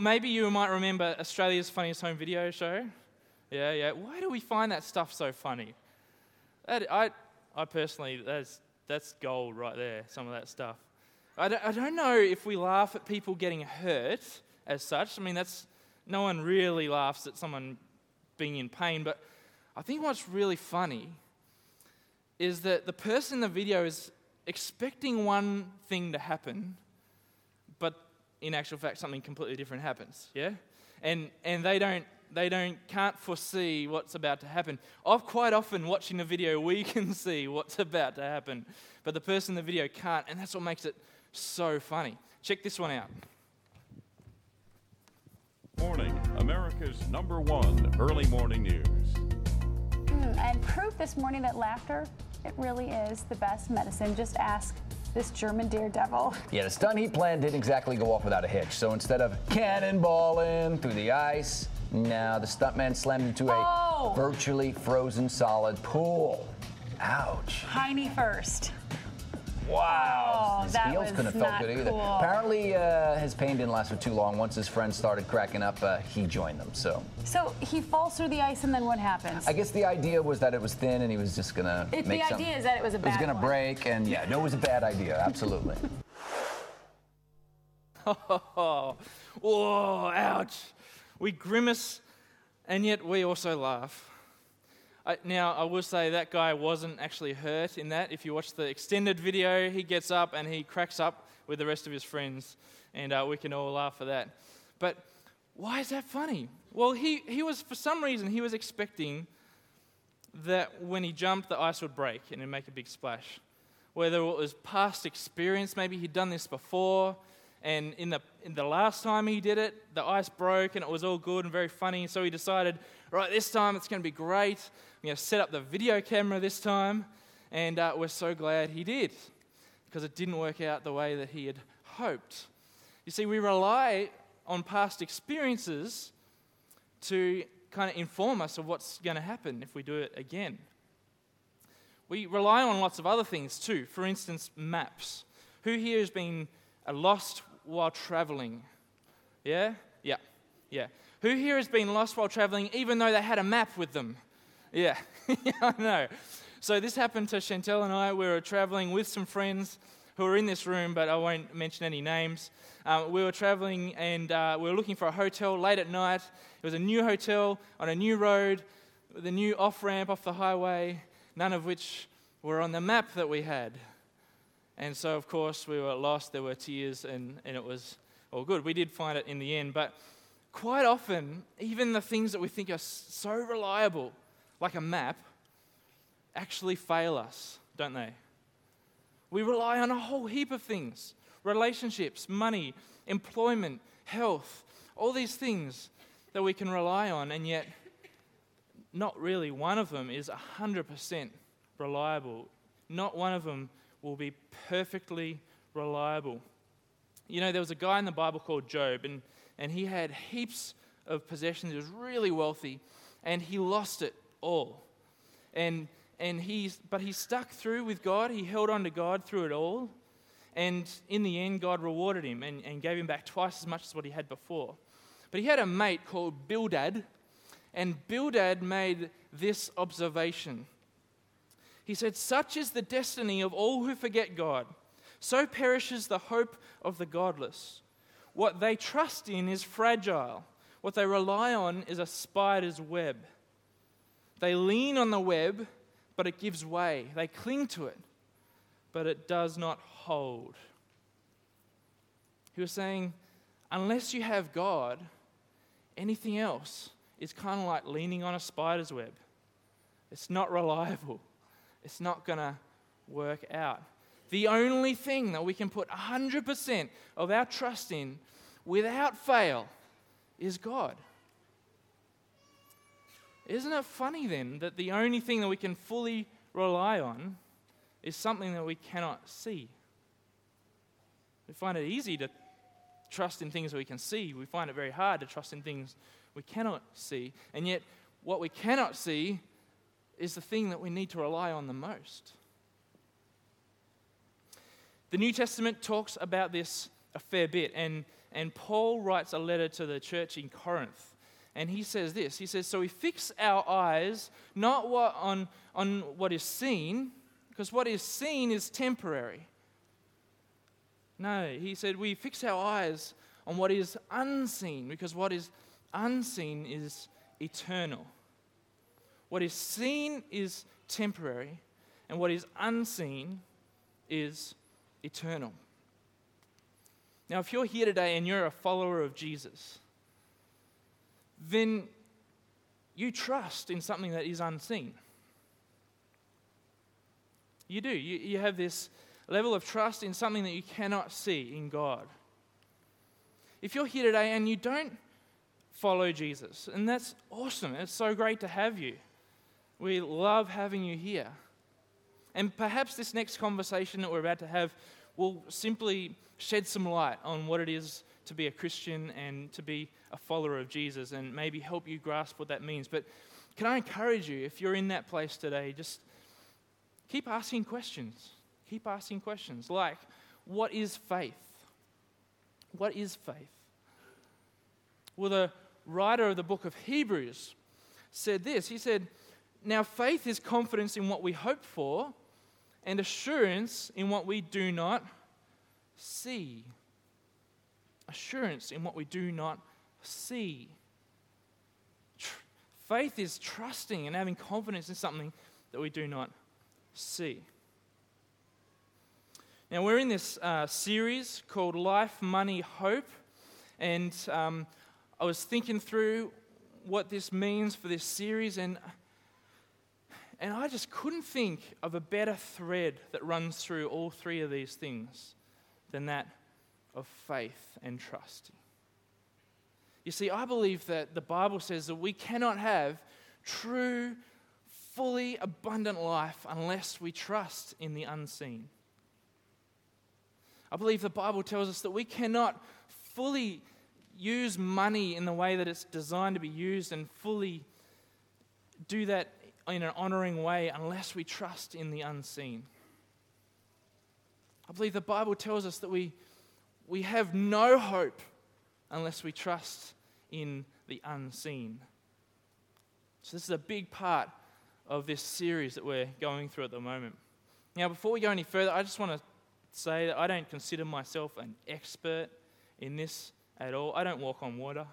Maybe you might remember Australia's Funniest Home Video Show. Yeah, yeah. Why do we find that stuff so funny? That, I, I personally, that's, that's gold right there, some of that stuff. I don't, I don't know if we laugh at people getting hurt as such. I mean, that's, no one really laughs at someone being in pain, but I think what's really funny is that the person in the video is expecting one thing to happen, in actual fact, something completely different happens. Yeah? And, and they don't they don't can't foresee what's about to happen. I've quite often watching a video we can see what's about to happen, but the person in the video can't, and that's what makes it so funny. Check this one out. Morning, America's number one early morning news. Hmm, and proof this morning that laughter, it really is the best medicine. Just ask this German daredevil. Yeah, the stunt he planned didn't exactly go off without a hitch. So instead of cannonballing through the ice, now the stuntman slammed into a Oh. virtually frozen solid pool. Ouch. Heine first. Wow. Oh, his heels couldn't have felt good either. cool. Apparently, uh, his pain didn't last for too long. Once his friends started cracking up, uh, he joined them. So So he falls through the ice, and then what happens? I guess the idea was that it was thin and he was just gonna It- make the some- idea is that it was a Bad It was gonna one. break, and yeah, no, it was a bad idea. Absolutely. Oh, whoa, ouch. We grimace, and yet we also laugh. I, now, I will say that guy wasn't actually hurt in that. If you watch the extended video, he gets up and he cracks up with the rest of his friends, and uh, we can all laugh at that. But why is that funny? Well, he, he was, for some reason, he was expecting that when he jumped, the ice would break and it'd make a big splash. Whether it was past experience, maybe he'd done this before, and in the, in the last time he did it, the ice broke and it was all good and very funny. So he decided, right, this time it's going to be great. I'm going to set up the video camera this time. And uh, we're so glad he did because it didn't work out the way that he had hoped. You see, we rely on past experiences to kind of inform us of what's going to happen if we do it again. We rely on lots of other things too. For instance, maps. Who here has been lost while traveling? Yeah? Yeah. Yeah. Who here has been lost while traveling even though they had a map with them? Yeah. yeah, I know. So this happened to Chantel and I. We were traveling with some friends who are in this room, but I won't mention any names. Um, we were traveling and uh, we were looking for a hotel late at night. It was a new hotel on a new road with a new off ramp off the highway, none of which were on the map that we had. And so, of course, we were lost. There were tears, and, and it was all good. We did find it in the end. But quite often, even the things that we think are so reliable, like a map, actually fail us, don't they? We rely on a whole heap of things relationships, money, employment, health, all these things that we can rely on, and yet not really one of them is 100% reliable. Not one of them will be perfectly reliable. You know, there was a guy in the Bible called Job, and, and he had heaps of possessions. He was really wealthy, and he lost it all. And, and he's, but he stuck through with God. He held on to God through it all. And in the end, God rewarded him and, and gave him back twice as much as what he had before. But he had a mate called Bildad, and Bildad made this observation. He said, Such is the destiny of all who forget God. So perishes the hope of the godless. What they trust in is fragile. What they rely on is a spider's web. They lean on the web, but it gives way. They cling to it, but it does not hold. He was saying, unless you have God, anything else is kind of like leaning on a spider's web. It's not reliable, it's not going to work out. The only thing that we can put 100% of our trust in without fail is God. Isn't it funny then that the only thing that we can fully rely on is something that we cannot see? We find it easy to trust in things that we can see. We find it very hard to trust in things we cannot see. And yet, what we cannot see is the thing that we need to rely on the most. The New Testament talks about this a fair bit, and, and Paul writes a letter to the church in Corinth. And he says this He says, So we fix our eyes not what on, on what is seen, because what is seen is temporary. No, he said, We fix our eyes on what is unseen, because what is unseen is eternal. What is seen is temporary, and what is unseen is eternal. Now, if you're here today and you're a follower of Jesus, then you trust in something that is unseen. You do. You, you have this level of trust in something that you cannot see in God. If you're here today and you don't follow Jesus, and that's awesome, it's so great to have you. We love having you here. And perhaps this next conversation that we're about to have will simply shed some light on what it is to be a Christian and to be a follower of Jesus and maybe help you grasp what that means. But can I encourage you, if you're in that place today, just keep asking questions. Keep asking questions like, what is faith? What is faith? Well, the writer of the book of Hebrews said this. He said, Now faith is confidence in what we hope for and assurance in what we do not see. Assurance in what we do not see. Tr- faith is trusting and having confidence in something that we do not see. Now, we're in this uh, series called Life, Money, Hope, and um, I was thinking through what this means for this series, and, and I just couldn't think of a better thread that runs through all three of these things than that of faith and trust. You see, I believe that the Bible says that we cannot have true, fully abundant life unless we trust in the unseen. I believe the Bible tells us that we cannot fully use money in the way that it's designed to be used and fully do that in an honoring way unless we trust in the unseen. I believe the Bible tells us that we, we have no hope unless we trust in the unseen. So, this is a big part of this series that we're going through at the moment. Now, before we go any further, I just want to say that I don't consider myself an expert in this at all. I don't walk on water.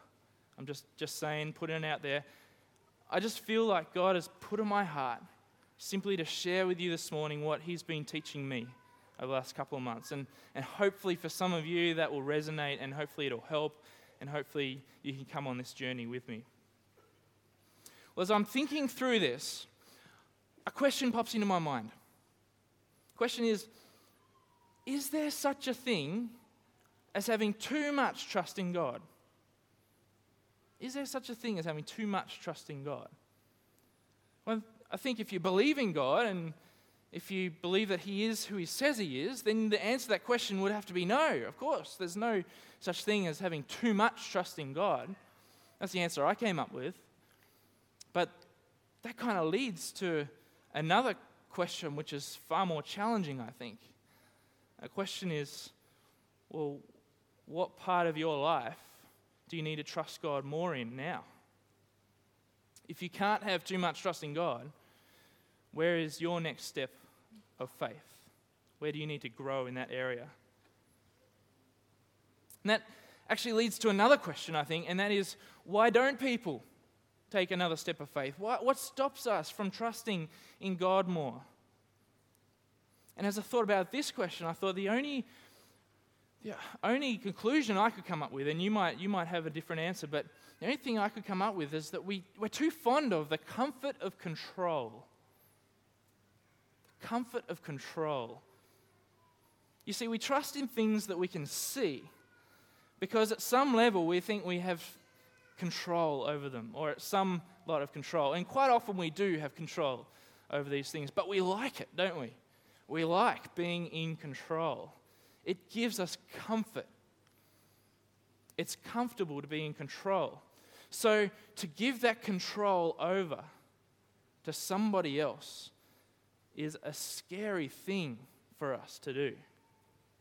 I'm just, just saying, putting it out there. I just feel like God has put in my heart simply to share with you this morning what He's been teaching me over the last couple of months. And, and hopefully, for some of you, that will resonate and hopefully it'll help. And hopefully, you can come on this journey with me. Well, as I'm thinking through this, a question pops into my mind. The question is is there such a thing as having too much trust in God? Is there such a thing as having too much trust in God? Well, I think if you believe in God and if you believe that He is who He says He is, then the answer to that question would have to be no, of course. There's no such thing as having too much trust in God. That's the answer I came up with. But that kind of leads to another question, which is far more challenging, I think. The question is well, what part of your life do you need to trust God more in now? If you can't have too much trust in God, where is your next step of faith? Where do you need to grow in that area? And that actually leads to another question, I think, and that is why don't people take another step of faith? What, stops us from trusting in God more? And as I thought about this question, I thought the only, the only conclusion I could come up with, and you might, you might have a different answer, but the only thing I could come up with is that we, we're too fond of the comfort of control. The comfort of control. You see, we trust in things that we can see because at some level we think we have control over them, or at some lot of control. And quite often we do have control over these things, but we like it, don't we? We like being in control. It gives us comfort. It's comfortable to be in control. So, to give that control over to somebody else is a scary thing for us to do.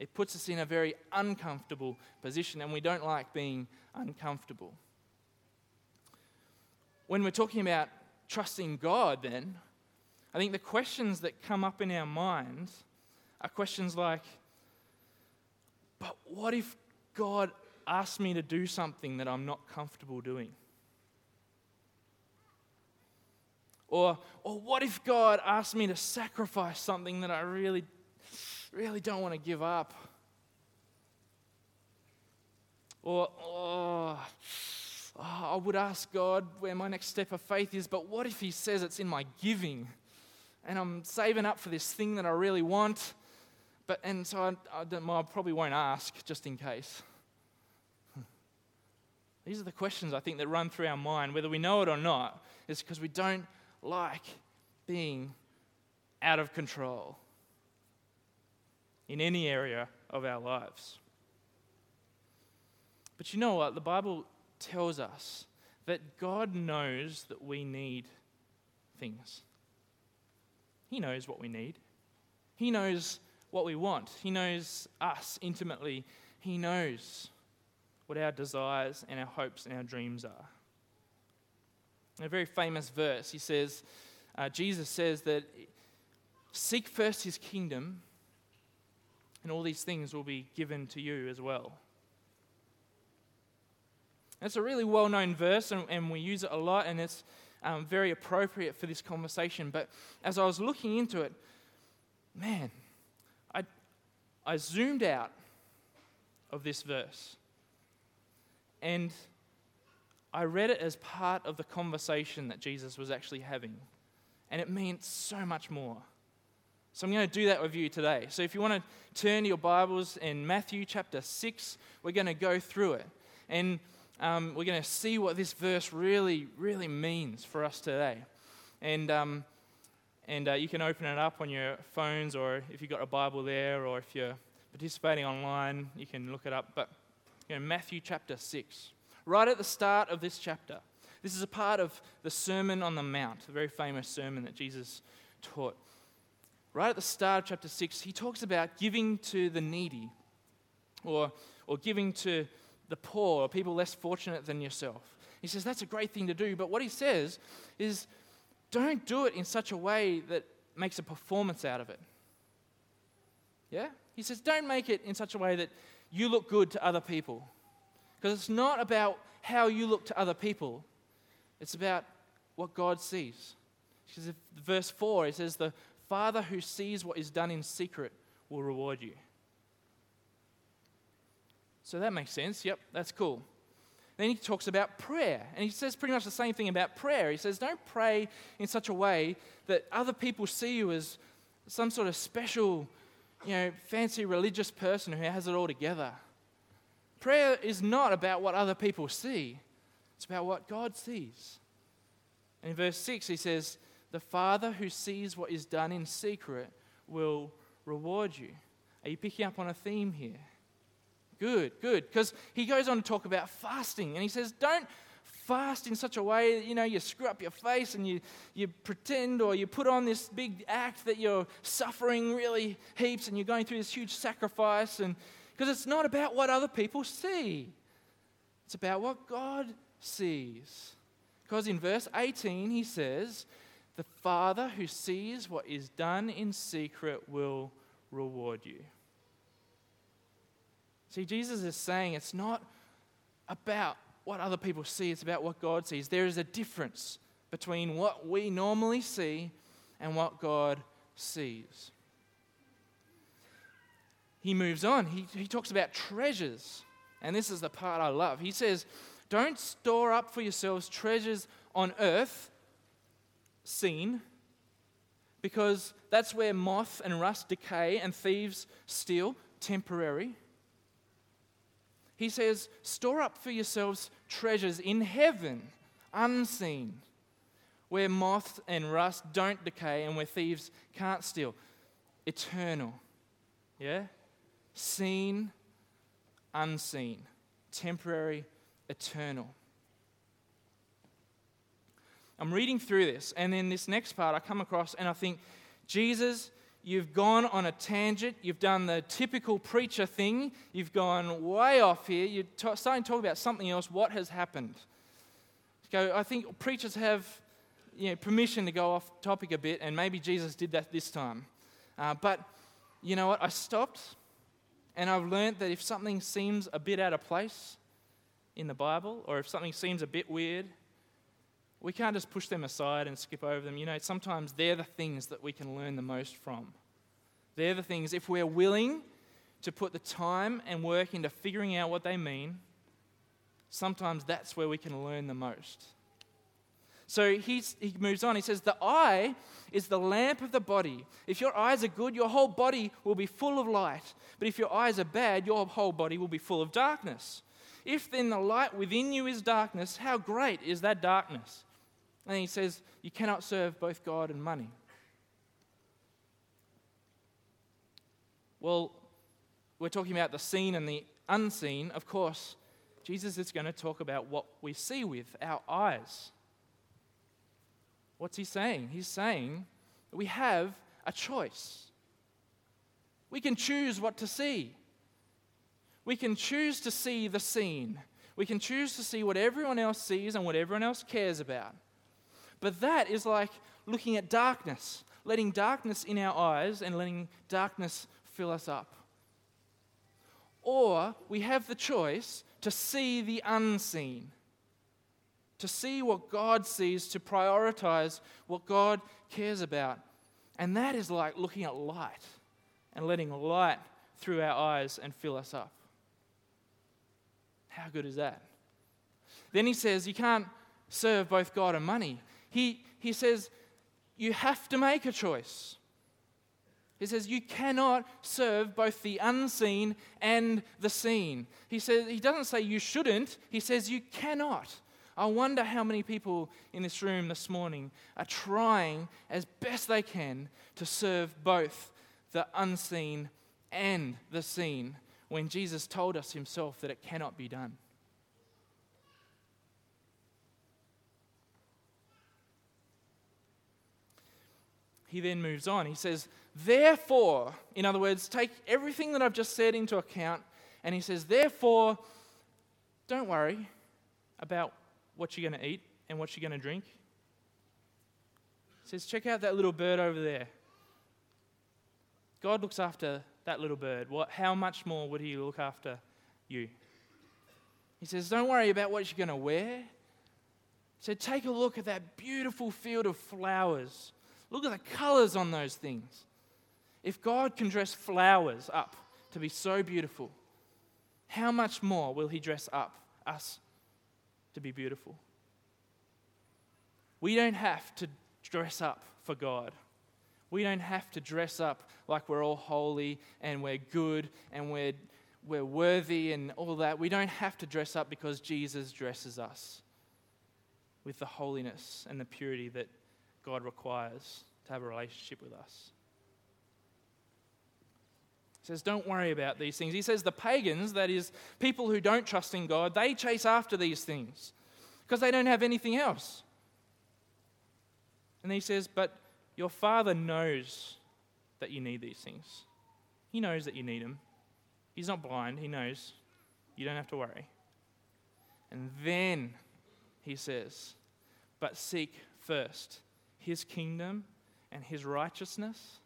It puts us in a very uncomfortable position, and we don't like being uncomfortable. When we're talking about trusting God, then, I think the questions that come up in our minds are questions like, but what if God asked me to do something that I'm not comfortable doing? Or, or what if God asked me to sacrifice something that I really, really don't want to give up? Or, oh, oh, I would ask God where my next step of faith is, but what if He says it's in my giving? And I'm saving up for this thing that I really want, but, and so I, I, I probably won't ask just in case. These are the questions I think that run through our mind, whether we know it or not, is because we don't like being out of control in any area of our lives. But you know what? The Bible tells us that God knows that we need things. He knows what we need. He knows what we want. He knows us intimately. He knows what our desires and our hopes and our dreams are In a very famous verse. He says, uh, Jesus says that seek first his kingdom, and all these things will be given to you as well. It's a really well known verse, and, and, we use it a lot, and it's um, very appropriate for this conversation. But as I was looking into it, man, I zoomed out of this verse. And I read it as part of the conversation that Jesus was actually having. And it meant so much more. So I'm going to do that with you today. So if you want to turn your Bibles in Matthew chapter 6, we're going to go through it. And um, we're going to see what this verse really, really means for us today. And, um, and uh, you can open it up on your phones, or if you've got a Bible there, or if you're participating online, you can look it up. But you know, Matthew chapter 6 right at the start of this chapter. This is a part of the Sermon on the Mount, a very famous sermon that Jesus taught. Right at the start of chapter 6, he talks about giving to the needy or, or giving to the poor or people less fortunate than yourself. He says that's a great thing to do, but what he says is don't do it in such a way that makes a performance out of it. Yeah? He says don't make it in such a way that you look good to other people. Because it's not about how you look to other people, it's about what God sees. Because if, verse 4, it says, The Father who sees what is done in secret will reward you. So that makes sense. Yep, that's cool. Then he talks about prayer, and he says pretty much the same thing about prayer. He says, Don't pray in such a way that other people see you as some sort of special, you know, fancy religious person who has it all together. Prayer is not about what other people see, it's about what God sees. And in verse 6, he says, The Father who sees what is done in secret will reward you. Are you picking up on a theme here? Good, good. Because he goes on to talk about fasting, and he says, Don't fast in such a way that you know you screw up your face and you, you pretend or you put on this big act that you're suffering really heaps and you're going through this huge sacrifice and because it's not about what other people see, it's about what God sees. Because in verse 18, he says, The Father who sees what is done in secret will reward you. See, Jesus is saying it's not about what other people see, it's about what God sees. There is a difference between what we normally see and what God sees he moves on. He, he talks about treasures. And this is the part I love. He says, Don't store up for yourselves treasures on earth, seen, because that's where moth and rust decay and thieves steal, temporary. He says, Store up for yourselves treasures in heaven, unseen, where moth and rust don't decay and where thieves can't steal, eternal. Yeah? seen, unseen, temporary, eternal. I'm reading through this, and then this next part I come across, and I think, Jesus, you've gone on a tangent, you've done the typical preacher thing, you've gone way off here, you're t- starting to talk about something else. What has happened? Go, I think preachers have you know, permission to go off topic a bit, and maybe Jesus did that this time. Uh, but you know what? I stopped and I've learned that if something seems a bit out of place in the Bible, or if something seems a bit weird, we can't just push them aside and skip over them. You know, sometimes they're the things that we can learn the most from. They're the things, if we're willing to put the time and work into figuring out what they mean, sometimes that's where we can learn the most. So he moves on. He says, The eye is the lamp of the body. If your eyes are good, your whole body will be full of light. But if your eyes are bad, your whole body will be full of darkness. If then the light within you is darkness, how great is that darkness? And he says, You cannot serve both God and money. Well, we're talking about the seen and the unseen. Of course, Jesus is going to talk about what we see with our eyes. What's he saying? He's saying that we have a choice. We can choose what to see. We can choose to see the seen. We can choose to see what everyone else sees and what everyone else cares about. But that is like looking at darkness, letting darkness in our eyes and letting darkness fill us up. Or we have the choice to see the unseen to see what God sees, to prioritize what God cares about. And that is like looking at light and letting light through our eyes and fill us up. How good is that? Then he says, You can't serve both God and money. He, he says, You have to make a choice. He says, You cannot serve both the unseen and the seen. He, says, he doesn't say you shouldn't, he says, You cannot. I wonder how many people in this room this morning are trying as best they can to serve both the unseen and the seen when Jesus told us himself that it cannot be done. He then moves on. He says, Therefore, in other words, take everything that I've just said into account, and he says, Therefore, don't worry about what you're going to eat and what you're going to drink. He says, Check out that little bird over there. God looks after that little bird. What, how much more would He look after you? He says, Don't worry about what you're going to wear. So Take a look at that beautiful field of flowers. Look at the colors on those things. If God can dress flowers up to be so beautiful, how much more will He dress up us to be beautiful. We don't have to dress up for God. We don't have to dress up like we're all holy and we're good and we're, we're worthy and all that. We don't have to dress up because Jesus dresses us with the holiness and the purity that God requires to have a relationship with us. He says, Don't worry about these things. He says, The pagans, that is, people who don't trust in God, they chase after these things because they don't have anything else. And he says, But your Father knows that you need these things. He knows that you need them. He's not blind, He knows. You don't have to worry. And then he says, But seek first His kingdom and His righteousness,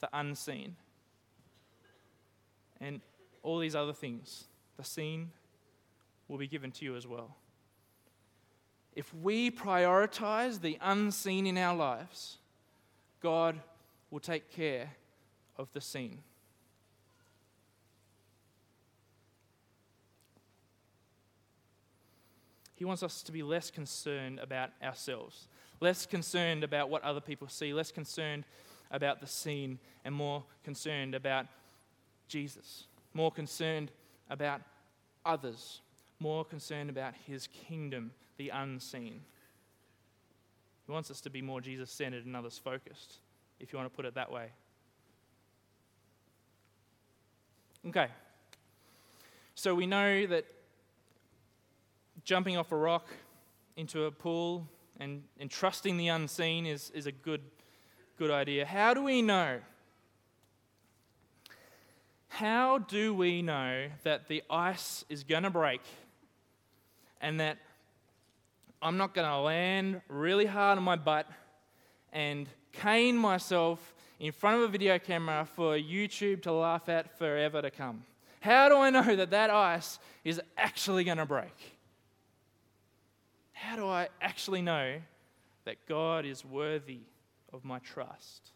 the unseen and all these other things, the seen, will be given to you as well. If we prioritize the unseen in our lives, God will take care of the seen. He wants us to be less concerned about ourselves, less concerned about what other people see, less concerned about the seen, and more concerned about Jesus, more concerned about others, more concerned about his kingdom, the unseen. He wants us to be more Jesus centered and others focused, if you want to put it that way. Okay. So we know that jumping off a rock into a pool and, and trusting the unseen is, is a good, good idea. How do we know How do we know that the ice is going to break and that I'm not going to land really hard on my butt and cane myself in front of a video camera for YouTube to laugh at forever to come? How do I know that that ice is actually going to break? How do I actually know that God is worthy of my trust?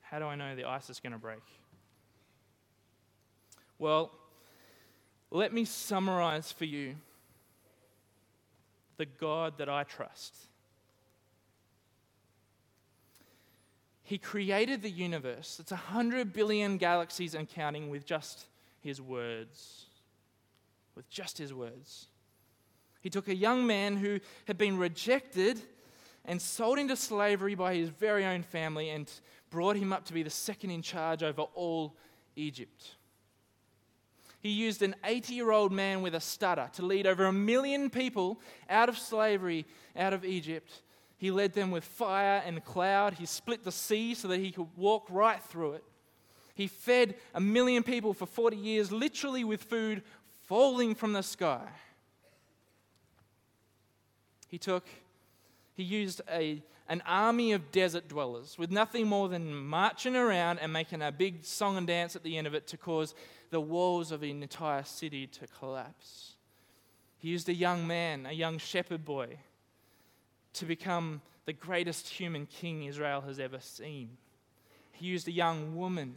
How do I know the ice is going to break? Well, let me summarize for you the God that I trust. He created the universe. It's a hundred billion galaxies and counting with just his words. With just his words. He took a young man who had been rejected and sold into slavery by his very own family and brought him up to be the second in charge over all Egypt. He used an 80 year old man with a stutter to lead over a million people out of slavery, out of Egypt. He led them with fire and cloud. He split the sea so that he could walk right through it. He fed a million people for 40 years, literally with food falling from the sky. He took, he used a, an army of desert dwellers with nothing more than marching around and making a big song and dance at the end of it to cause the walls of an entire city to collapse. He used a young man, a young shepherd boy, to become the greatest human king Israel has ever seen. He used a young woman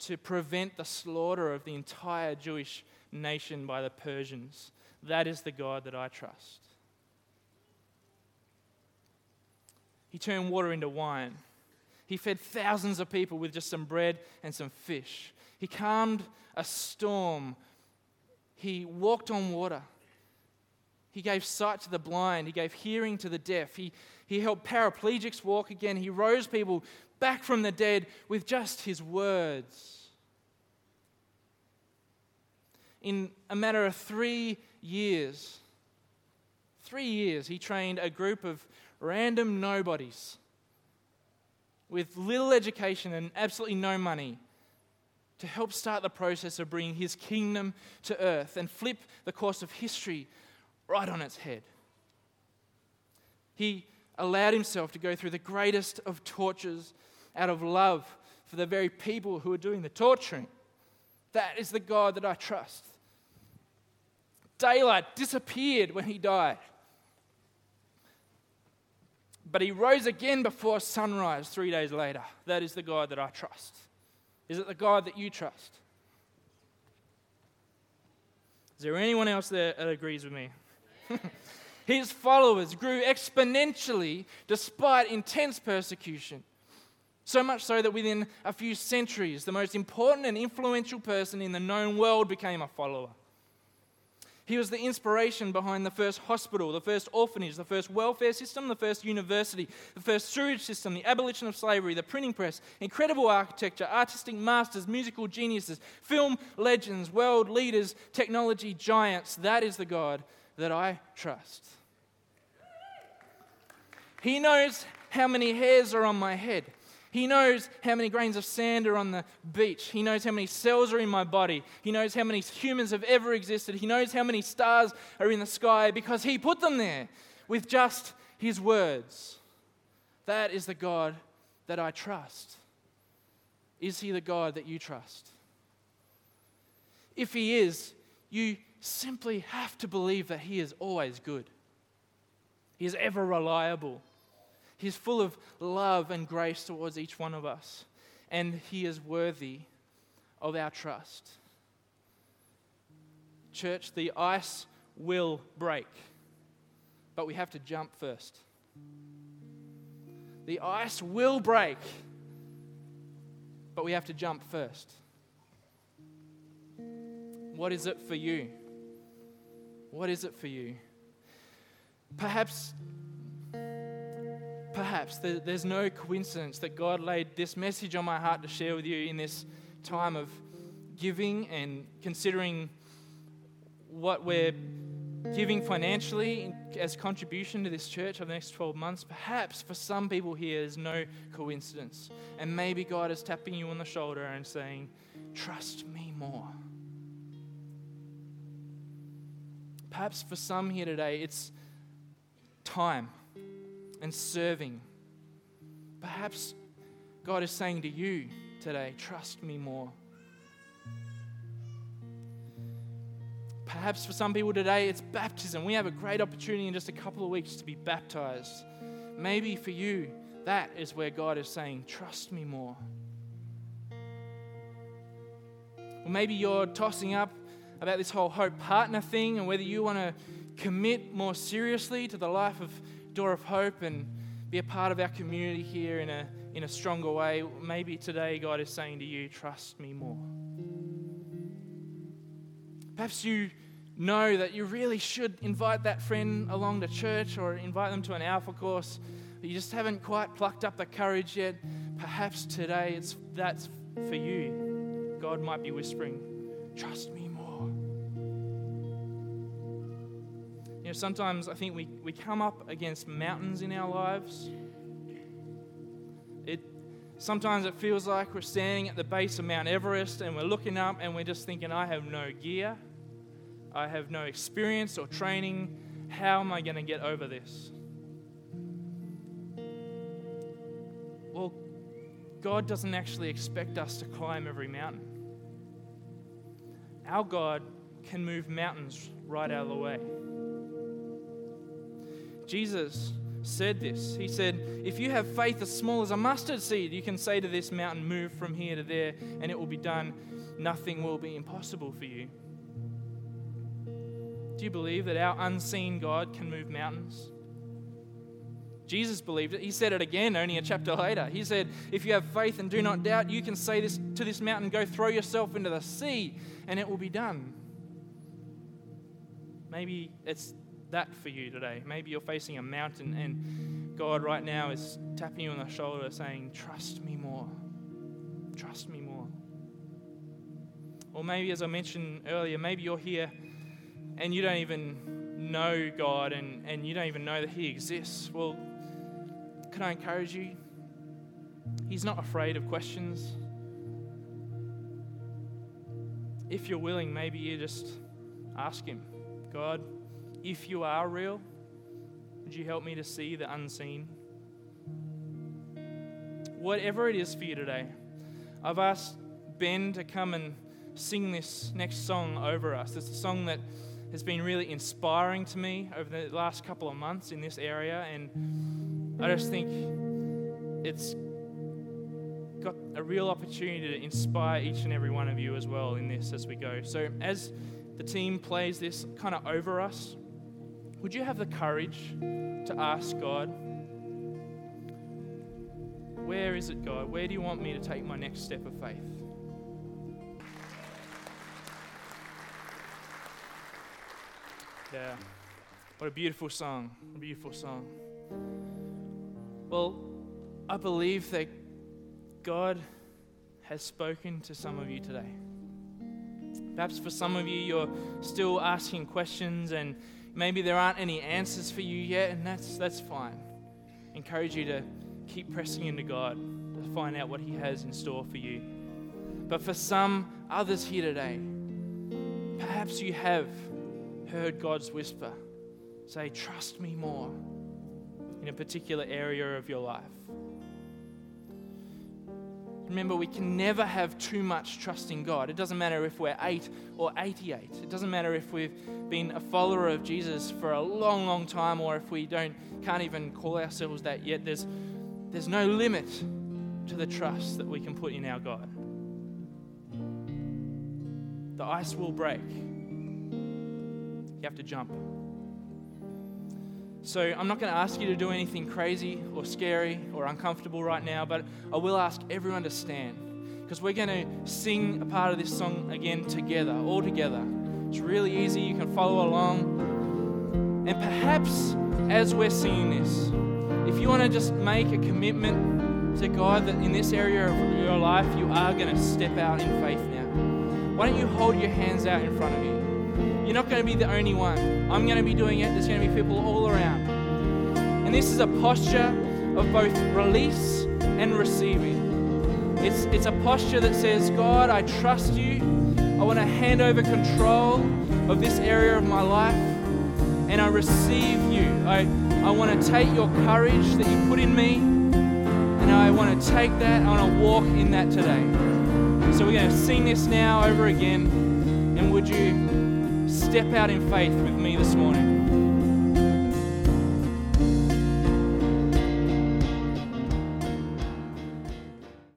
to prevent the slaughter of the entire Jewish nation by the Persians. That is the God that I trust. He turned water into wine. He fed thousands of people with just some bread and some fish. He calmed a storm. He walked on water. He gave sight to the blind. He gave hearing to the deaf. He, he helped paraplegics walk again. He rose people back from the dead with just his words. In a matter of three years, three years, he trained a group of random nobodies with little education and absolutely no money to help start the process of bringing his kingdom to earth and flip the course of history right on its head. He allowed himself to go through the greatest of tortures out of love for the very people who are doing the torturing. That is the God that I trust. Daylight disappeared when he died. But he rose again before sunrise three days later. That is the God that I trust. Is it the God that you trust? Is there anyone else there that agrees with me? His followers grew exponentially despite intense persecution. So much so that within a few centuries, the most important and influential person in the known world became a follower. He was the inspiration behind the first hospital, the first orphanage, the first welfare system, the first university, the first sewage system, the abolition of slavery, the printing press, incredible architecture, artistic masters, musical geniuses, film legends, world leaders, technology giants. That is the God that I trust. He knows how many hairs are on my head. He knows how many grains of sand are on the beach. He knows how many cells are in my body. He knows how many humans have ever existed. He knows how many stars are in the sky because He put them there with just His words. That is the God that I trust. Is He the God that you trust? If He is, you simply have to believe that He is always good, He is ever reliable. He's full of love and grace towards each one of us, and He is worthy of our trust. Church, the ice will break, but we have to jump first. The ice will break, but we have to jump first. What is it for you? What is it for you? Perhaps perhaps there's no coincidence that God laid this message on my heart to share with you in this time of giving and considering what we're giving financially as contribution to this church over the next 12 months, perhaps for some people here, there's no coincidence. And maybe God is tapping you on the shoulder and saying, Trust me more. Perhaps for some here today, it's time and serving. Perhaps God is saying to you today, Trust me more. Perhaps for some people today, it's baptism. We have a great opportunity in just a couple of weeks to be baptized. Maybe for you, that is where God is saying, Trust me more. Or maybe you're tossing up about this whole hope partner thing and whether you want to commit more seriously to the life of Door of Hope and be a part of our community here in a, in a stronger way. Maybe today God is saying to you, Trust me more. Perhaps you know that you really should invite that friend along to church or invite them to an alpha course, but you just haven't quite plucked up the courage yet. Perhaps today it's that's for you. God might be whispering, Trust me You know, sometimes I think we, we come up against mountains in our lives. It sometimes it feels like we're standing at the base of Mount Everest and we're looking up and we're just thinking, I have no gear. I have no experience or training. How am I going to get over this? Well, God doesn't actually expect us to climb every mountain. Our God can move mountains right out of the way. Jesus said this. He said, If you have faith as small as a mustard seed, you can say to this mountain, Move from here to there, and it will be done. Nothing will be impossible for you. Do you believe that our unseen God can move mountains? Jesus believed it. He said it again only a chapter later. He said, If you have faith and do not doubt, you can say this to this mountain, Go throw yourself into the sea, and it will be done. Maybe it's that for you today. Maybe you're facing a mountain, and God right now is tapping you on the shoulder saying, Trust me more. Trust me more. Or maybe, as I mentioned earlier, maybe you're here and you don't even know God and, and you don't even know that He exists, well, can I encourage you? He's not afraid of questions. If you're willing, maybe you just ask Him God, if you are real, would you help me to see the unseen? Whatever it is for you today, I've asked Ben to come and sing this next song over us. It's a song that has been really inspiring to me over the last couple of months in this area, and I just think it's got a real opportunity to inspire each and every one of you as well in this as we go. So, as the team plays this kind of over us, would you have the courage to ask God, Where is it, God? Where do you want me to take my next step of faith? Yeah. What a beautiful song. A beautiful song. Well, I believe that God has spoken to some of you today. Perhaps for some of you, you're still asking questions and maybe there aren't any answers for you yet, and that's, that's fine. I encourage you to keep pressing into God to find out what He has in store for you. But for some others here today, perhaps you have heard God's whisper say, Trust me more in a particular area of your life. Remember, we can never have too much trust in God. It doesn't matter if we're 8 or 88. It doesn't matter if we've been a follower of Jesus for a long, long time or if we don't can't even call ourselves that yet. There's there's no limit to the trust that we can put in our God. The ice will break. You have to jump. So I'm not going to ask you to do anything crazy or scary or uncomfortable right now, but I will ask everyone to stand because we're going to sing a part of this song again together, all together. It's really easy, you can follow along. And perhaps as we're singing this, if you want to just make a commitment to God that in this area of your life you are going to step out in faith now, why don't you hold your hands out in front of you? You're not going to be the only one. I'm going to be doing it. There's going to be people all around. And this is a posture of both release and receiving. It's, it's a posture that says, God, I trust you. I want to hand over control of this area of my life and I receive you. I, I want to take your courage that you put in me and I want to take that, I want to walk in that today. So we're going to sing this now over again. And would you step out in faith with me this morning?